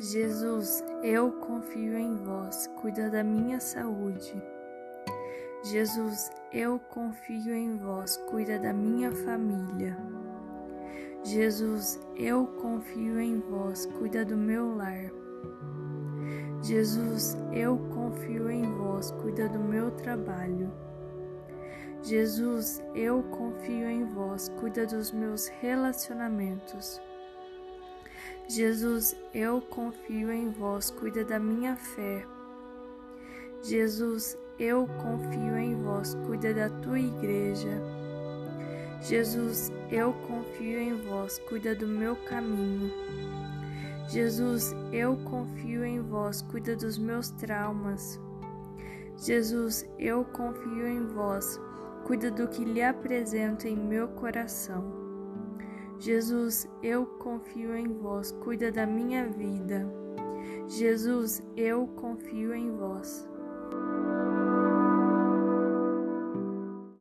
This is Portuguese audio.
Jesus, eu confio em vós, cuida da minha saúde. Jesus, eu confio em vós, cuida da minha família. Jesus, eu confio em vós, cuida do meu lar. Jesus, eu confio em vós, cuida do meu trabalho. Jesus, eu confio em vós, cuida dos meus relacionamentos. Jesus, eu confio em vós, cuida da minha fé. Jesus, eu confio em vós, cuida da tua igreja. Jesus, eu confio em vós, cuida do meu caminho. Jesus, eu confio em vós, cuida dos meus traumas. Jesus, eu confio em vós, cuida do que lhe apresento em meu coração. Jesus, eu confio em vós, cuida da minha vida. Jesus, eu confio em vós.